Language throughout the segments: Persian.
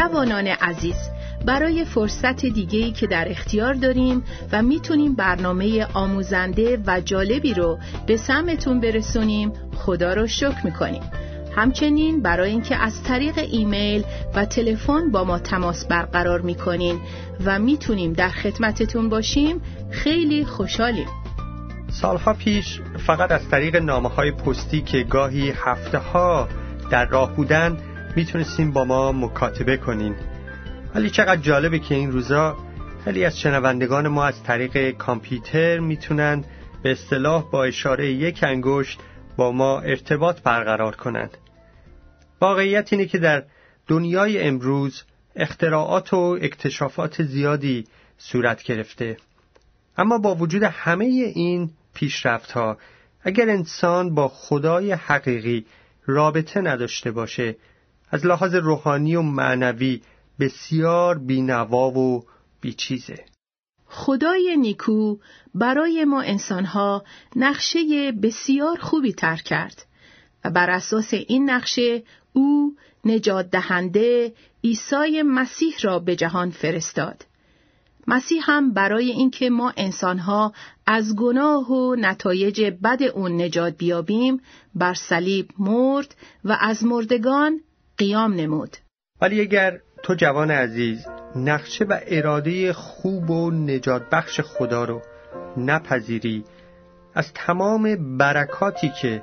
جوانان عزیز برای فرصت دیگهی که در اختیار داریم و می‌تونیم برنامه آموزنده و جالبی رو به سمتون برسونیم خدا رو شکر می‌کنیم. همچنین برای اینکه از طریق ایمیل و تلفن با ما تماس برقرار می‌کنین و می‌تونیم در خدمتتون باشیم خیلی خوشحالیم. سالها پیش فقط از طریق نامه های پستی که گاهی هفته ها در راه بودن می‌تونستیم با ما مکاتبه کنین ولی چقدر جالبه که این روزا خیلی از شنوندگان ما از طریق کامپیوتر می‌تونن به اصطلاح با اشاره یک انگشت با ما ارتباط برقرار کنند. واقعیت اینه که در دنیای امروز اختراعات و اکتشافات زیادی صورت گرفته اما با وجود همه این پیشرفت ها اگر انسان با خدای حقیقی رابطه نداشته باشه از لحاظ روحانی و معنوی بسیار بینوا و بیچیزه خدای نیکو برای ما انسانها نقشه بسیار خوبی تر کرد و بر اساس این نقشه او نجات دهنده عیسی مسیح را به جهان فرستاد. مسیح هم برای اینکه ما انسانها از گناه و نتایج بد اون نجات بیابیم بر صلیب مرد و از مردگان قیام نمود. ولی اگر تو جوان عزیز نقشه و اراده خوب و نجات بخش خدا رو نپذیری از تمام برکاتی که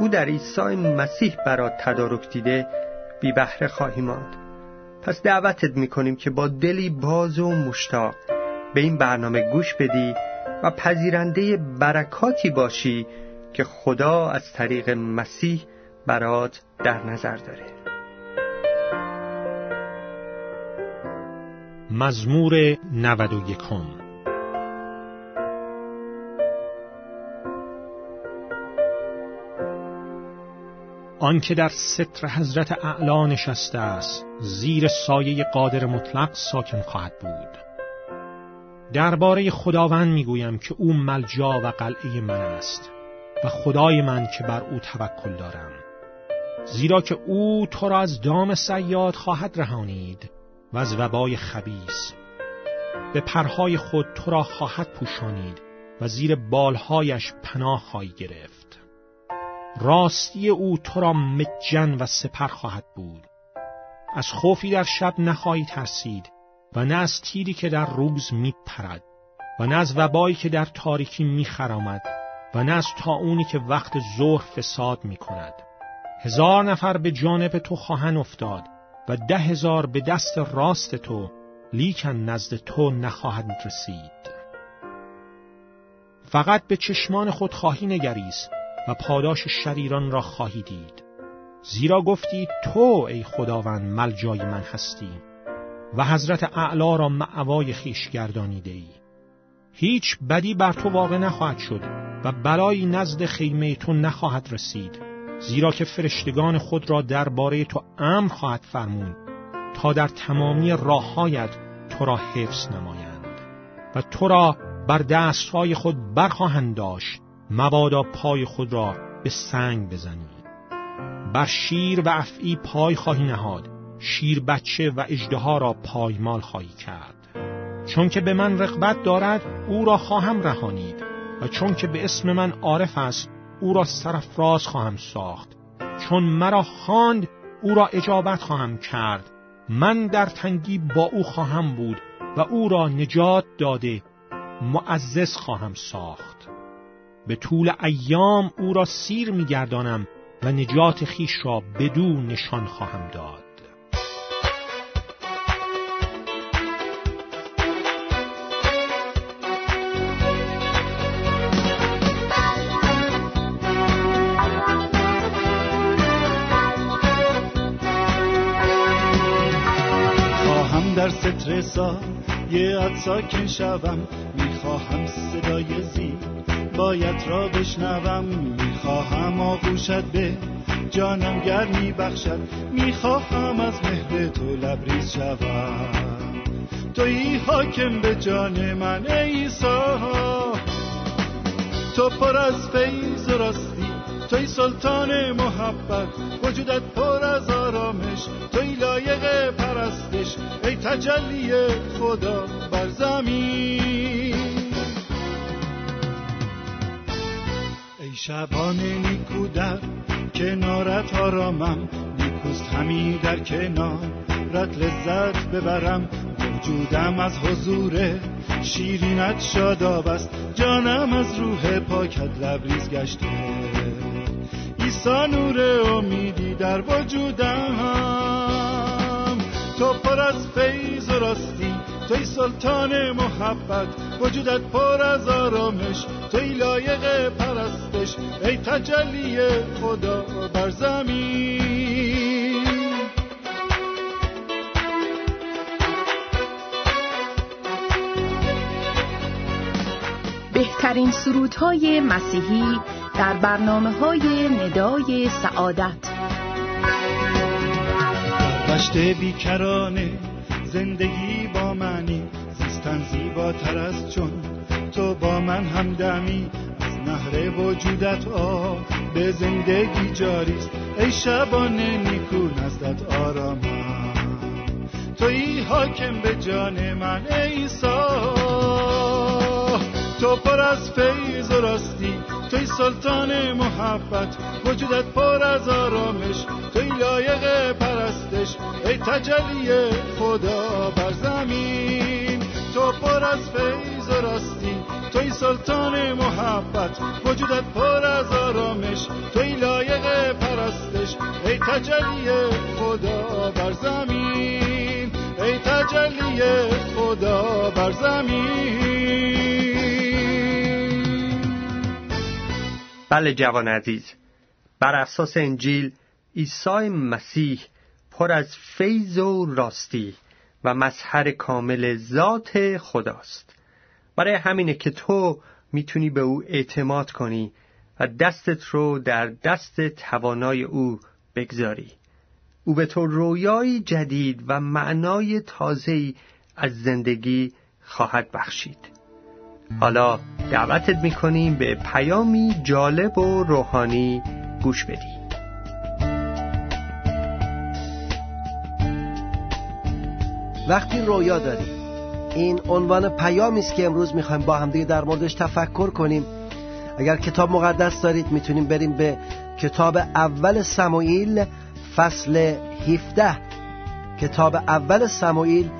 او در عیسی مسیح برات تدارک دیده بی بهره خواهی ماند پس دعوتت می‌کنیم که با دلی باز و مشتاق به این برنامه گوش بدی و پذیرنده برکاتی باشی که خدا از طریق مسیح برات در نظر داره مزمور 91 آنکه در ستر حضرت اعلا نشسته است زیر سایه قادر مطلق ساکن خواهد بود. درباره خداوند می‌گویم که او ملجا و قلعه من است و خدای من که بر او توکل دارم. زیرا که او تو را از دام سیاد خواهد رهانید. و از وبای خبیس به پرهای خود تو را خواهد پوشانید و زیر بالهایش پناه خواهی گرفت. راستی او تو را مجن و سپر خواهد بود. از خوفی در شب نخواهی ترسید و نه از تیری که در روز میپرد و نه از وبایی که در تاریکی میخرامد و نه از تاونی که وقت ظهر فساد می‌کند. هزار نفر به جانب تو خواهند افتاد و ده هزار به دست راست تو لیکن نزد تو نخواهد رسید. فقط به چشمان خود خواهی نگریست و پاداش شریران را خواهی دید. زیرا گفتی تو ای خداوند ملجای من هستی و حضرت اعلا را معوای خیش گردانیده ای. هیچ بدی بر تو واقع نخواهد شد و بلایی نزد خیمه تو نخواهد رسید. زیرا که فرشتگان خود را درباره تو امر خواهد فرمود تا در تمامی راههایت تو را حفظ نمایند و تو را بر دستهای خود برخواهند داشت مبادا پای خود را به سنگ بزنی. بر شیر و افعی پای خواهی نهاد شیر بچه و اجدها را پایمال خواهی کرد. چون که به من رغبت دارد او را خواهم رهانید و چون که به اسم من عارف است او را سرفراز خواهم ساخت. چون مرا خواند او را اجابت خواهم کرد. من در تنگی با او خواهم بود و او را نجات داده معزز خواهم ساخت. به طول ایام او را سیر میگردانم و نجات خیش را بدون نشان خواهم داد. سا یه ساکن شوم می‌خواهم صدای زی باید را بشنوم می‌خواهم آغوشت به جانم گرمی بخشد می‌خواهم از مهر تو لبریز شوم. توی حاکم به جان من ایسا تو پر از فیض راستی توی سلطان محبت وجودت پر از آرامش توی لایق پرستش ای تجلی خدا بر زمین. ای شبان نیکو در کنارت آرامم نیکوست همی در کنارت لذت ببرم وجودم از حضور شیرینت شاداب است. جانم از روح پاکت لبریز گشته. ایسا نور امیدی در وجودم. تو پر از فیض و راستی توی سلطان محبت. وجودت پر از آرامش توی لایق پرستش. ای تجلی خدا بر زمین. بهترین سرودهای مسیحی در برنامه های ندای سعادت. دشت بیکرانه زندگی با منی زیستن زیباتر از چون تو با من همدمی. از نهر وجودت آ به زندگی جاریست ای شبان نیکو نزدت آرامم. توی حاکم به جان من ایسا تو پر از فیض و راستی. توی سلطان محبت وجودت پر از آرامش. توی لایق پرستش ای تجلی خدا بر زمین. تو پر از فیض و راستی توی سلطان محبت وجودت پر از آرامش. توی لایق پرستش ای تجلی خدا بر زمین. ای تجلی خدا بر زمین. بله جوان عزیز بر اساس انجیل عیسی مسیح پر از فیض و راستی و مظهر کامل ذات خداست. برای همینه که تو می‌تونی به او اعتماد کنی و دستت رو در دست توانای او بگذاری. او به تو رویایی جدید و معنای تازه‌ای از زندگی خواهد بخشید. حالا دعوتت می‌کنیم به پیامی جالب و روحانی گوش بدی. وقتی رویا داری این عنوان پیامی است که امروز می‌خوایم با همدیگه در موردش تفکر کنیم. اگر کتاب مقدس دارید می‌تونیم بریم به کتاب اول سموئیل فصل 17 کتاب اول سموئیل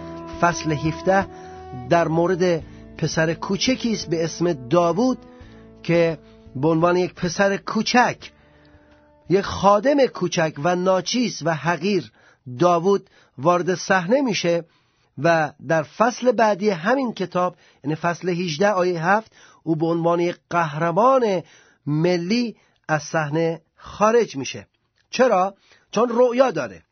فصل 17 در مورد پسر کوچکی است به اسم داوود که به عنوان یک پسر کوچک یک خادم کوچک و ناچیز و حقیر داوود وارد صحنه میشه و در فصل بعدی همین کتاب یعنی فصل 18 آیه 7 او به عنوان یک قهرمان ملی از صحنه خارج میشه. چرا؟ چون رؤیا داره.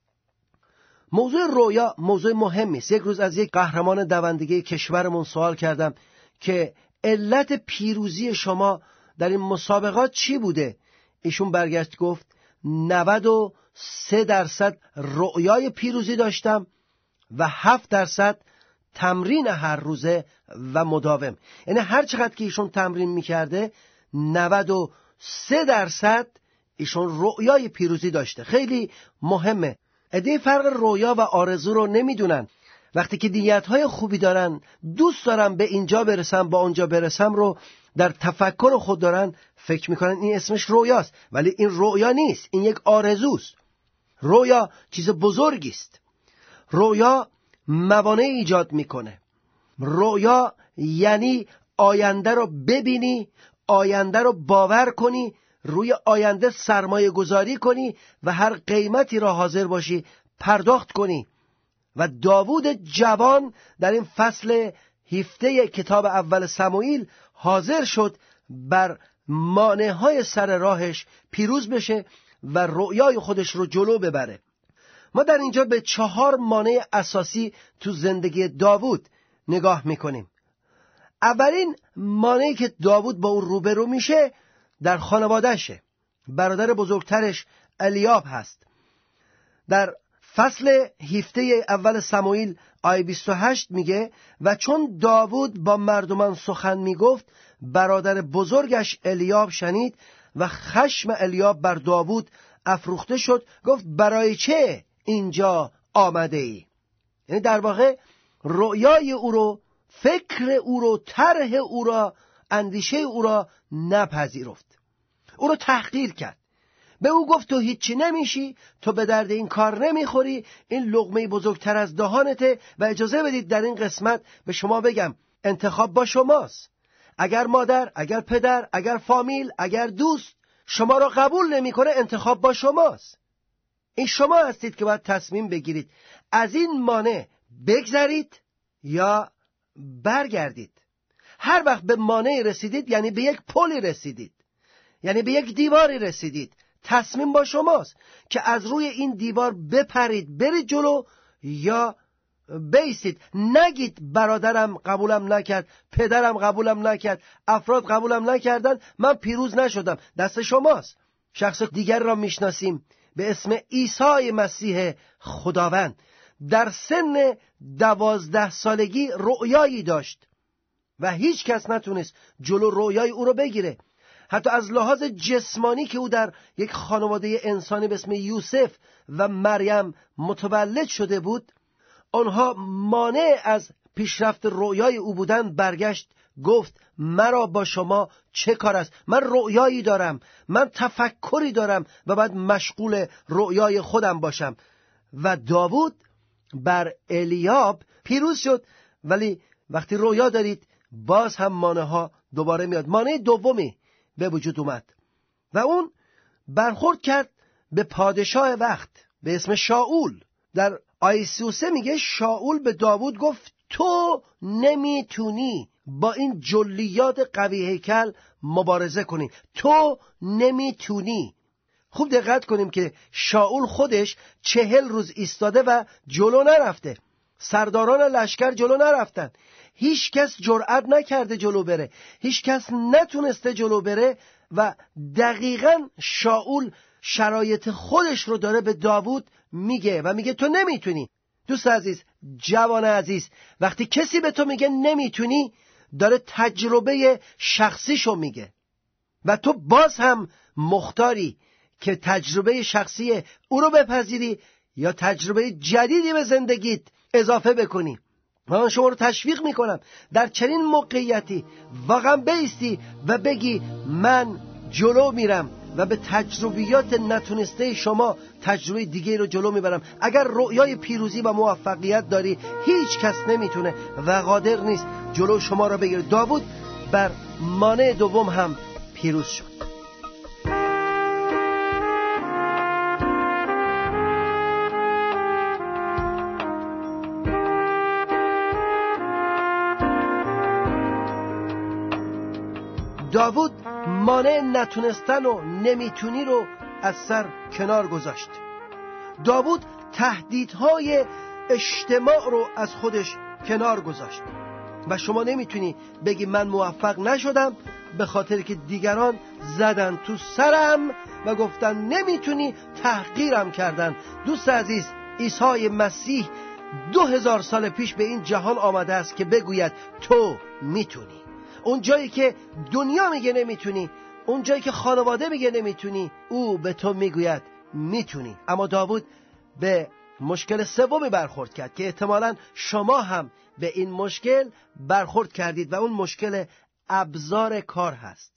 موضوع رویا موضوع مهمی است. یک روز از یک قهرمان دوندگی کشورمون سوال کردم که علت پیروزی شما در این مسابقات چی بوده؟ ایشون برگشت گفت 93 درصد رؤیای پیروزی داشتم و 7 درصد تمرین هر روزه و مداوم. یعنی هر چقدر که ایشون تمرین می‌کرده 93 درصد ایشون رؤیای پیروزی داشته. خیلی مهمه. عده فرق رویا و آرزو رو نمی‌دونن. وقتی که دیت های خوبی دارن دوست دارم به اینجا برسم با اونجا برسم رو در تفکر خود دارن فکر می‌کنن این اسمش رویاست ولی این رویا نیست. این یک آرزوست. رویا چیز بزرگی است رویا موانع ایجاد می‌کنه. رویا یعنی آینده رو ببینی آینده رو باور کنی روی آینده سرمایه گذاری کنی و هر قیمتی را حاضر باشی پرداخت کنی. و داوود جوان در این فصل هفته کتاب اول سموئیل حاضر شد بر مانه های سر راهش پیروز بشه و رؤیای خودش رو جلو ببره. ما در اینجا به چهار مانع اساسی تو زندگی داوود نگاه می‌کنیم. اولین مانعی که داوود با اون روبرو میشه در خانوادهشه برادر بزرگترش الیاب هست. در فصل هفته اول سموئیل آی 28 میگه و چون داوود با مردمان سخن می‌گفت برادر بزرگش الیاب شنید و خشم الیاب بر داوود افروخته شد گفت برای چه اینجا آمده ای یعنی در واقع رؤیای او رو فکر او رو طرح او را اندیشه او را نپذیرفت. او رو تحقیر کرد. به او گفت تو هیچی نمیشی تو به درد این کار نمی‌خوری این لغمه بزرگتر از دهانته و اجازه بدید در این قسمت به شما بگم انتخاب با شماست. اگر مادر اگر پدر اگر فامیل اگر دوست شما را قبول نمی‌کنه انتخاب با شماست. این شما هستید که باید تصمیم بگیرید. از این مانع بگذرید یا برگردید. هر وقت به مانع رسیدید یعنی به یک پلی رسیدید. یعنی به یک دیواری رسیدید. تصمیم با شماست که از روی این دیوار بپرید برید جلو یا بیستید. نگید برادرم قبولم نکرد پدرم قبولم نکرد افراد قبولم نکردن. من پیروز نشدم. دست شماست. شخص دیگر را می‌شناسیم. به اسم عیسی مسیح خداوند. در سن دوازده سالگی رؤیایی داشت و هیچ کس نتونست جلو رویای او رو بگیره. حتی از لحاظ جسمانی که او در یک خانواده انسانی به اسم یوسف و مریم متولد شده بود آنها مانع از پیشرفت رویای او بودن برگشت گفت مرا با شما چه کار است؟ من رویایی دارم من تفکری دارم و باید مشغول رویای خودم باشم. و داوود بر الیاب پیروز شد. ولی وقتی رویا دارید باز هم مانه ها دوباره میاد. مانع دومی به وجود اومد. و اون برخورد کرد به پادشاه وقت به اسم شاول. در آیسوسه میگه شاول به داوود گفت تو نمی‌تونی با این جلیات قوی هیکل مبارزه کنی. تو نمی‌تونی. خوب دقت کنیم که شاول خودش چهل روز ایستاده و جلو نرفته. سرداران لشکر جلو نرفتن. هیچ کس جرأت نکرده جلو بره. هیچ کس نتونسته جلو بره و دقیقا شاول شرایط خودش رو داره به داوود میگه و میگه تو نمی‌تونی. دوست عزیز جوان عزیز وقتی کسی به تو میگه نمی‌تونی داره تجربه شخصیشو میگه. و تو باز هم مختاری که تجربه شخصی او رو بپذیری یا تجربه جدیدی به زندگیت اضافه بکنی. من شما رو تشویق می‌کنم. در چنین موقعیتی واقعا بیستی و بگی من جلو میرم و به تجربیات نتونسته شما تجربه دیگه رو جلو می‌برم. اگر رؤیای پیروزی و موفقیت داری هیچ کس نمی‌تونه و قادر نیست جلو شما را بگیره. داوود بر مانع دوم هم پیروز شد. داوود مانع نتونستن و نمی‌تونی رو از سر کنار گذاشت. داوود تهدیدهای اجتماع رو از خودش کنار گذاشت. و شما نمی‌تونی بگی من موفق نشدم به خاطر که دیگران زدن تو سرم و گفتن نمی‌تونی تحقیرم کردن. دوست عزیز عیسی مسیح دو هزار سال پیش به این جهان آمده است که بگوید تو می‌تونی. اون جایی که دنیا میگه نمی‌تونی اون جایی که خانواده میگه نمی‌تونی او به تو می‌گوید می‌تونی. اما داوود به مشکل سومی برخورد کرد که احتمالا شما هم به این مشکل برخورد کردید و اون مشکل ابزار کار هست.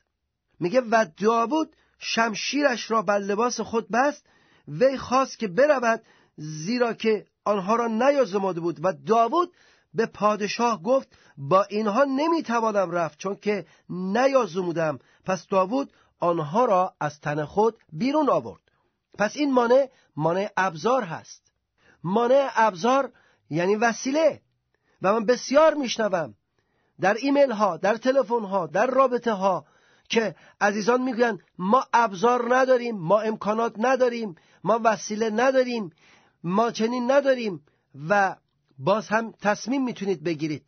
میگه و داوود شمشیرش را بر لباس خود بست وی خواست که برود زیرا که آنها را نیازماده بود. و داوود به پادشاه گفت با اینها نمی‌توانم رفت چون که نیازمودم. پس داوود آنها را از تن خود بیرون آورد. پس این مانع مانع ابزار هست. مانع ابزار یعنی وسیله. و من بسیار میشنوم در ایمیل ها در تلفن ها در رابطه ها که عزیزان می‌گویند ما ابزار نداریم ما امکانات نداریم ما وسیله نداریم ما چنین نداریم و باز هم تصمیم می‌تونید بگیرید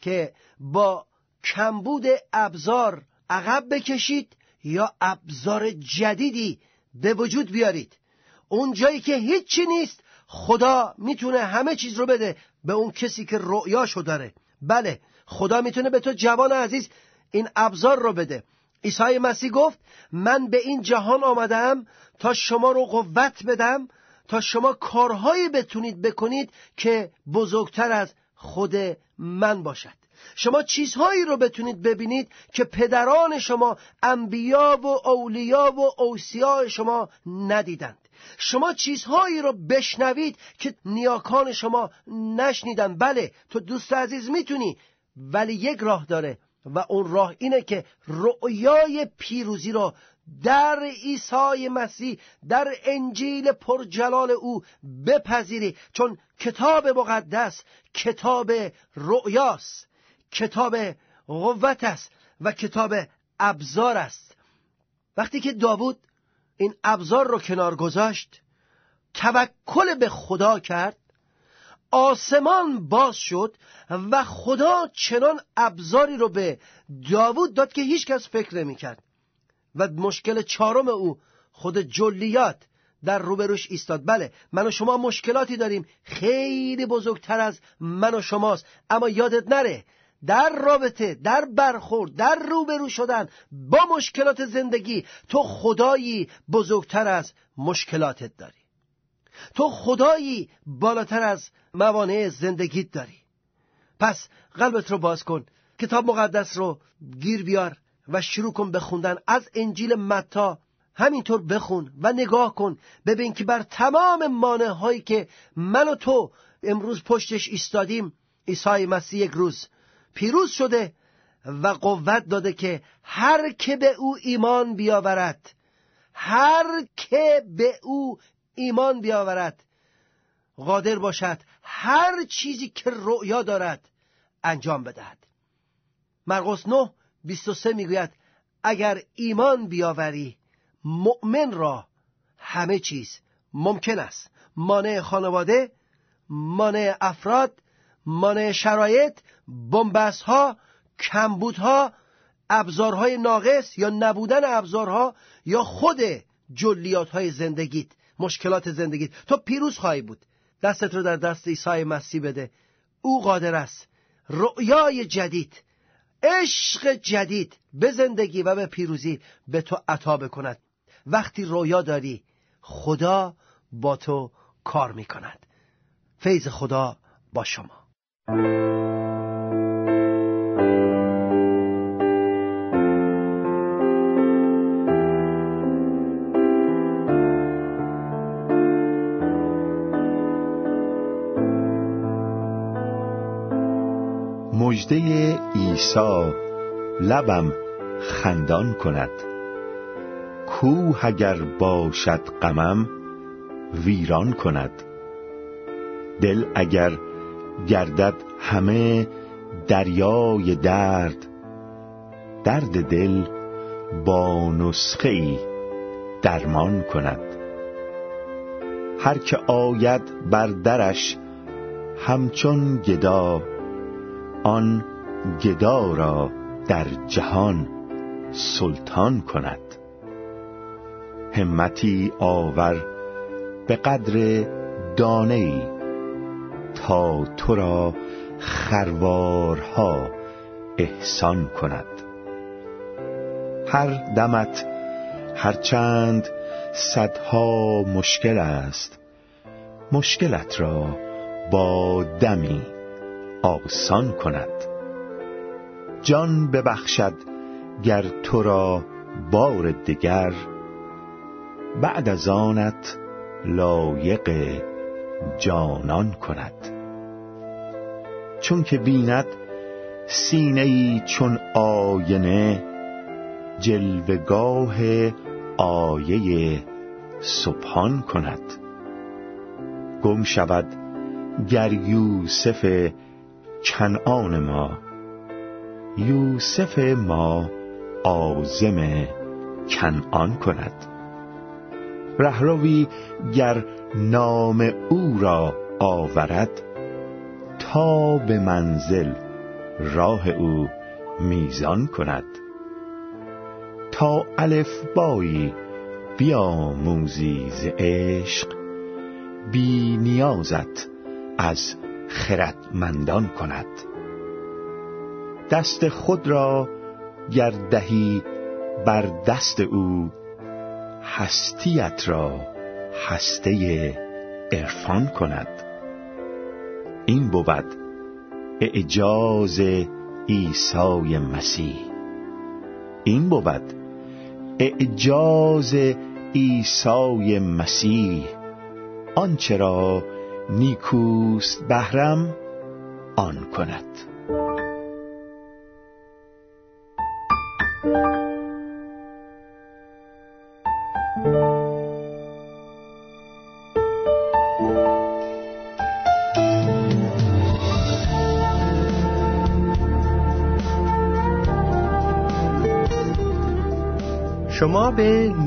که با کمبود ابزار عقب بکشید یا ابزار جدیدی به وجود بیارید. اون جایی که هیچی نیست خدا می‌تونه همه چیز رو بده به اون کسی که رؤیاشو داره. بله خدا می‌تونه به تو جوان عزیز این ابزار رو بده. عیسی مسیح گفت من به این جهان آمدم تا شما رو قوت بدم تا شما کارهایی بتونید بکنید که بزرگتر از خود من باشد. شما چیزهایی رو بتونید ببینید که پدران شما انبیا و اولیا و اوسیا شما ندیدند. شما چیزهایی رو بشنوید که نیاکان شما نشنیدن. بله تو دوست عزیز می‌تونی ولی یک راه داره و اون راه اینه که رؤیای پیروزی رو در عیسی مسیح در انجیل پرجلال او بپذیری. چون کتاب مقدس کتاب رؤیاست کتاب قوت است و کتاب ابزار است وقتی که داوود این ابزار رو کنار گذاشت توکل به خدا کرد آسمان باز شد و خدا چنان ابزاری رو به داوود داد که هیچ کس فکر نمی کرد و مشکل چهارم او خود جلیات در روبروش ایستاد. بله من و شما مشکلاتی داریم. خیلی بزرگتر از من و شماست. اما یادت نره در رابطه در برخورد در روبرو شدن با مشکلات زندگی تو خدایی بزرگتر از مشکلاتت داری. تو خدایی بالاتر از موانع زندگیت داری. پس قلبت رو باز کن. کتاب مقدس رو گیر بیار. و شروع کن به خوندن. از انجیل متا همینطور بخون و نگاه کن. ببین که بر تمام مانع هایی که من و تو امروز پشتش ایستادیم عیسی مسیح یک روز پیروز شده و قوت داده که هر که به او ایمان بیاورد هر که به او ایمان بیاورد قادر باشد هر چیزی که رؤیا دارد انجام بدهد. مرقس 9 23 می‌گوید اگر ایمان بیاوری مؤمن را همه چیز ممکن است. مانع خانواده مانع افراد مانع شرایط بنبست ها کمبودها ابزارهای ناقص یا نبودن ابزارها یا خود جلیات های زندگیت مشکلات زندگیت. تو پیروز خواهی بود. دستت رو در دست عیسی مسیح بده. او قادر است. رؤیای جدید عشق جدید به زندگی و به پیروزی به تو عطا بکند. وقتی رویا داری خدا با تو کار می کند فیض خدا با شما. عیسی لبم خندان کند. کوه اگر باشد غمم ویران کند. دل اگر گردد همه دریای درد درد دل با نسخه ای درمان کند. هر که آید بر درش همچون گدا آن گدا را در جهان سلطان کند. همتی آور به قدر دانه ای تا تو را خروارها احسان کند. هر دمت هرچند صدها مشکل است مشکلت را با دمی آسان کند. جان ببخشد گر تو را بار دگر بعد از آنت لایق جانان کند. چون که بیند سینه ای چون آینه جلوگاه آیه سبحان کند. گم شود گر یوسف کنعان ما یوسف ما آزم کنعان کند. رهروی گر نام او را آورد تا به منزل راه او میزان کند. تا الف بایی بیاموزی ز عشق بی نیازت از خردمندان کند. دست خود را گر دهی بر دست او هستیت را هسته عرفان کند. این بود اعجاز عیسی مسیح. این بود اعجاز عیسی مسیح. آنچه را نیکوست بهرم آن کند.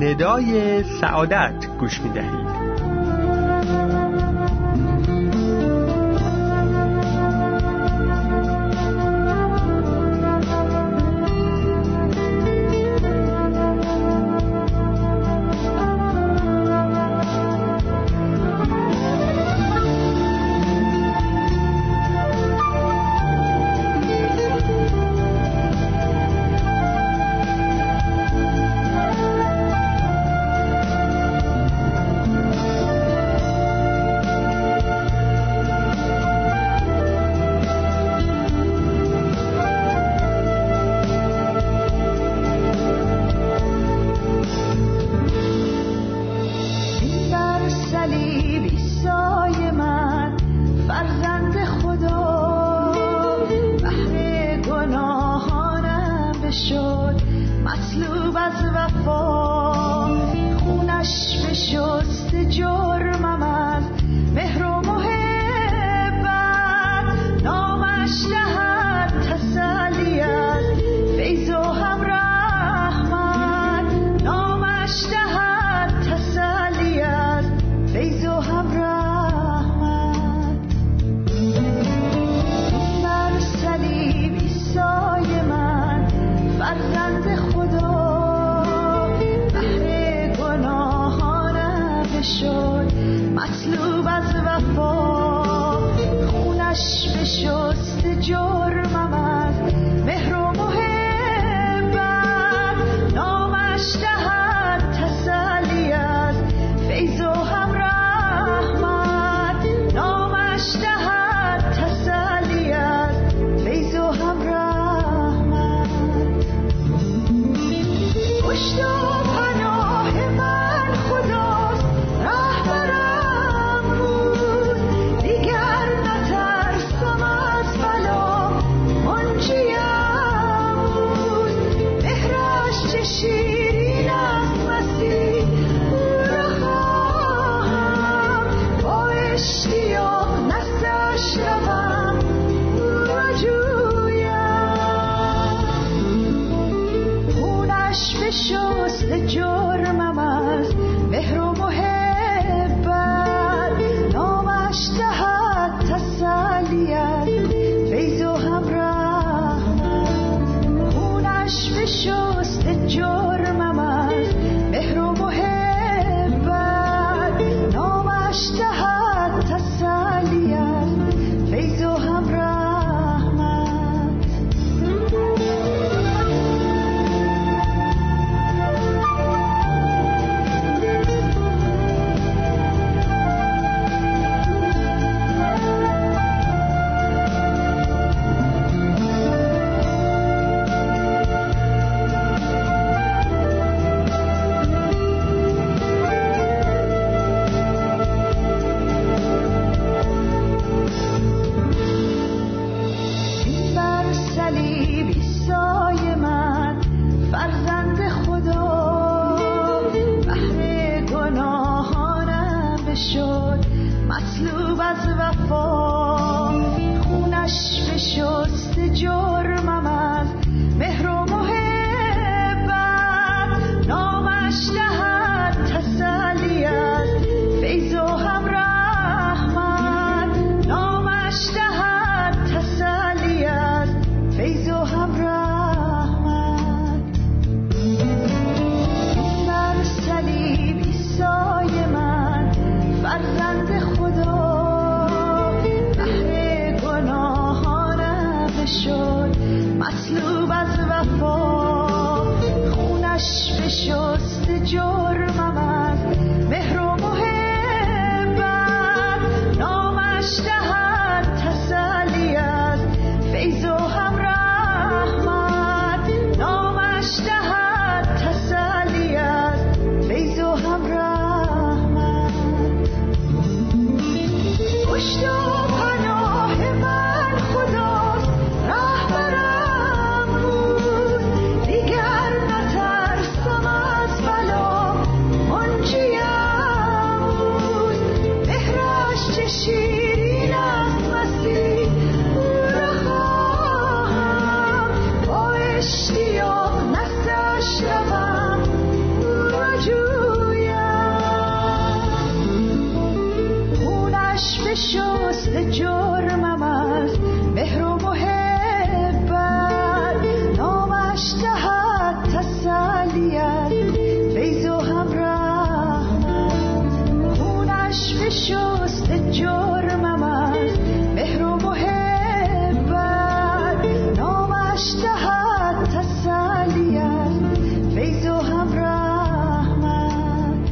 ندای سعادت گوش می دهید.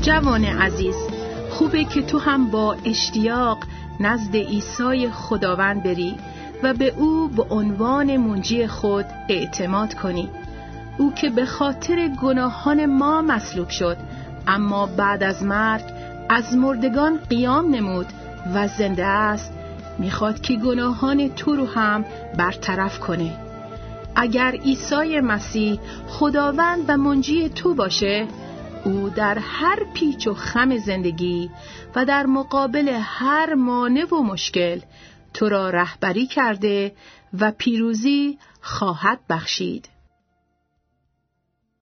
جوان عزیز خوبه که تو هم با اشتیاق نزد عیسی خداوند بری و به او به عنوان منجی خود اعتماد کنی. او که به خاطر گناهان ما مصلوب شد اما بعد از مرگ از مردگان قیام نمود و زنده است. می‌خواد که گناهان تو رو هم برطرف کنه. اگر عیسی مسیح خداوند و منجی تو باشه او در هر پیچ و خم زندگی و در مقابل هر مانع و مشکل تو را رهبری کرده و پیروزی خواهد بخشید.